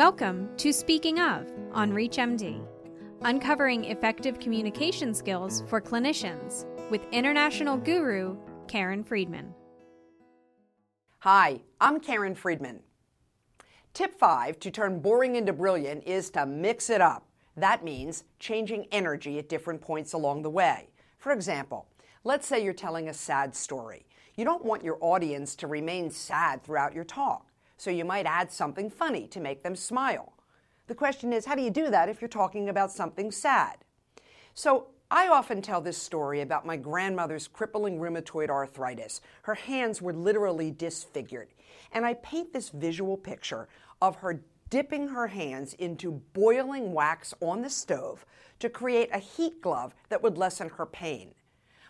Welcome to Speaking of on ReachMD, uncovering effective communication skills for clinicians with international guru Karen Friedman. Hi, I'm Karen Friedman. Tip five to turn boring into brilliant is to mix it up. That means changing energy at different points along the way. For example, let's say you're telling a sad story. You don't want your audience to remain sad throughout your talk so you might add something funny to make them smile. The question is, how do you do that if you're talking about something sad? So, I often tell this story about my grandmother's crippling rheumatoid arthritis. Her hands were literally disfigured. And I paint this visual picture of her dipping her hands into boiling wax on the stove to create a heat glove that would lessen her pain.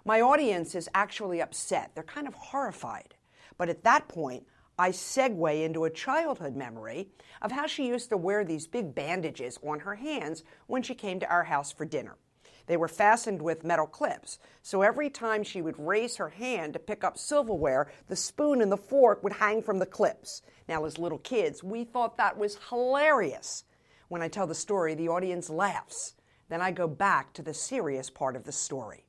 My audience is actually upset. They're kind of horrified. But at that point, I segue into a childhood memory of how she used to wear these big bandages on her hands when she came to our house for dinner. They were fastened with metal clips, so every time she would raise her hand to pick up silverware, the spoon and the fork would hang from the clips. Now, as little kids, we thought that was hilarious. When I tell the story, the audience laughs. Then I go back to the serious part of the story.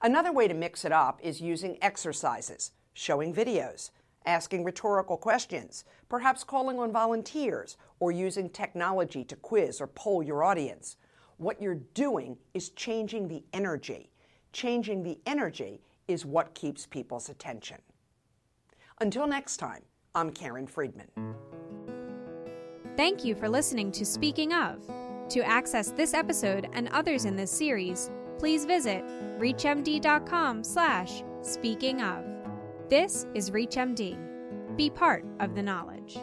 Another way to mix it up is using exercises, showing videos, asking rhetorical questions, perhaps calling on volunteers, or using technology to quiz or poll your audience. What you're doing is changing the energy. Changing the energy is what keeps people's attention. Until next time, I'm Karen Friedman. Thank you for listening to Speaking of. To access this episode and others in this series, please visit reachmd.com slash speaking of. This is ReachMD. Be part of the knowledge.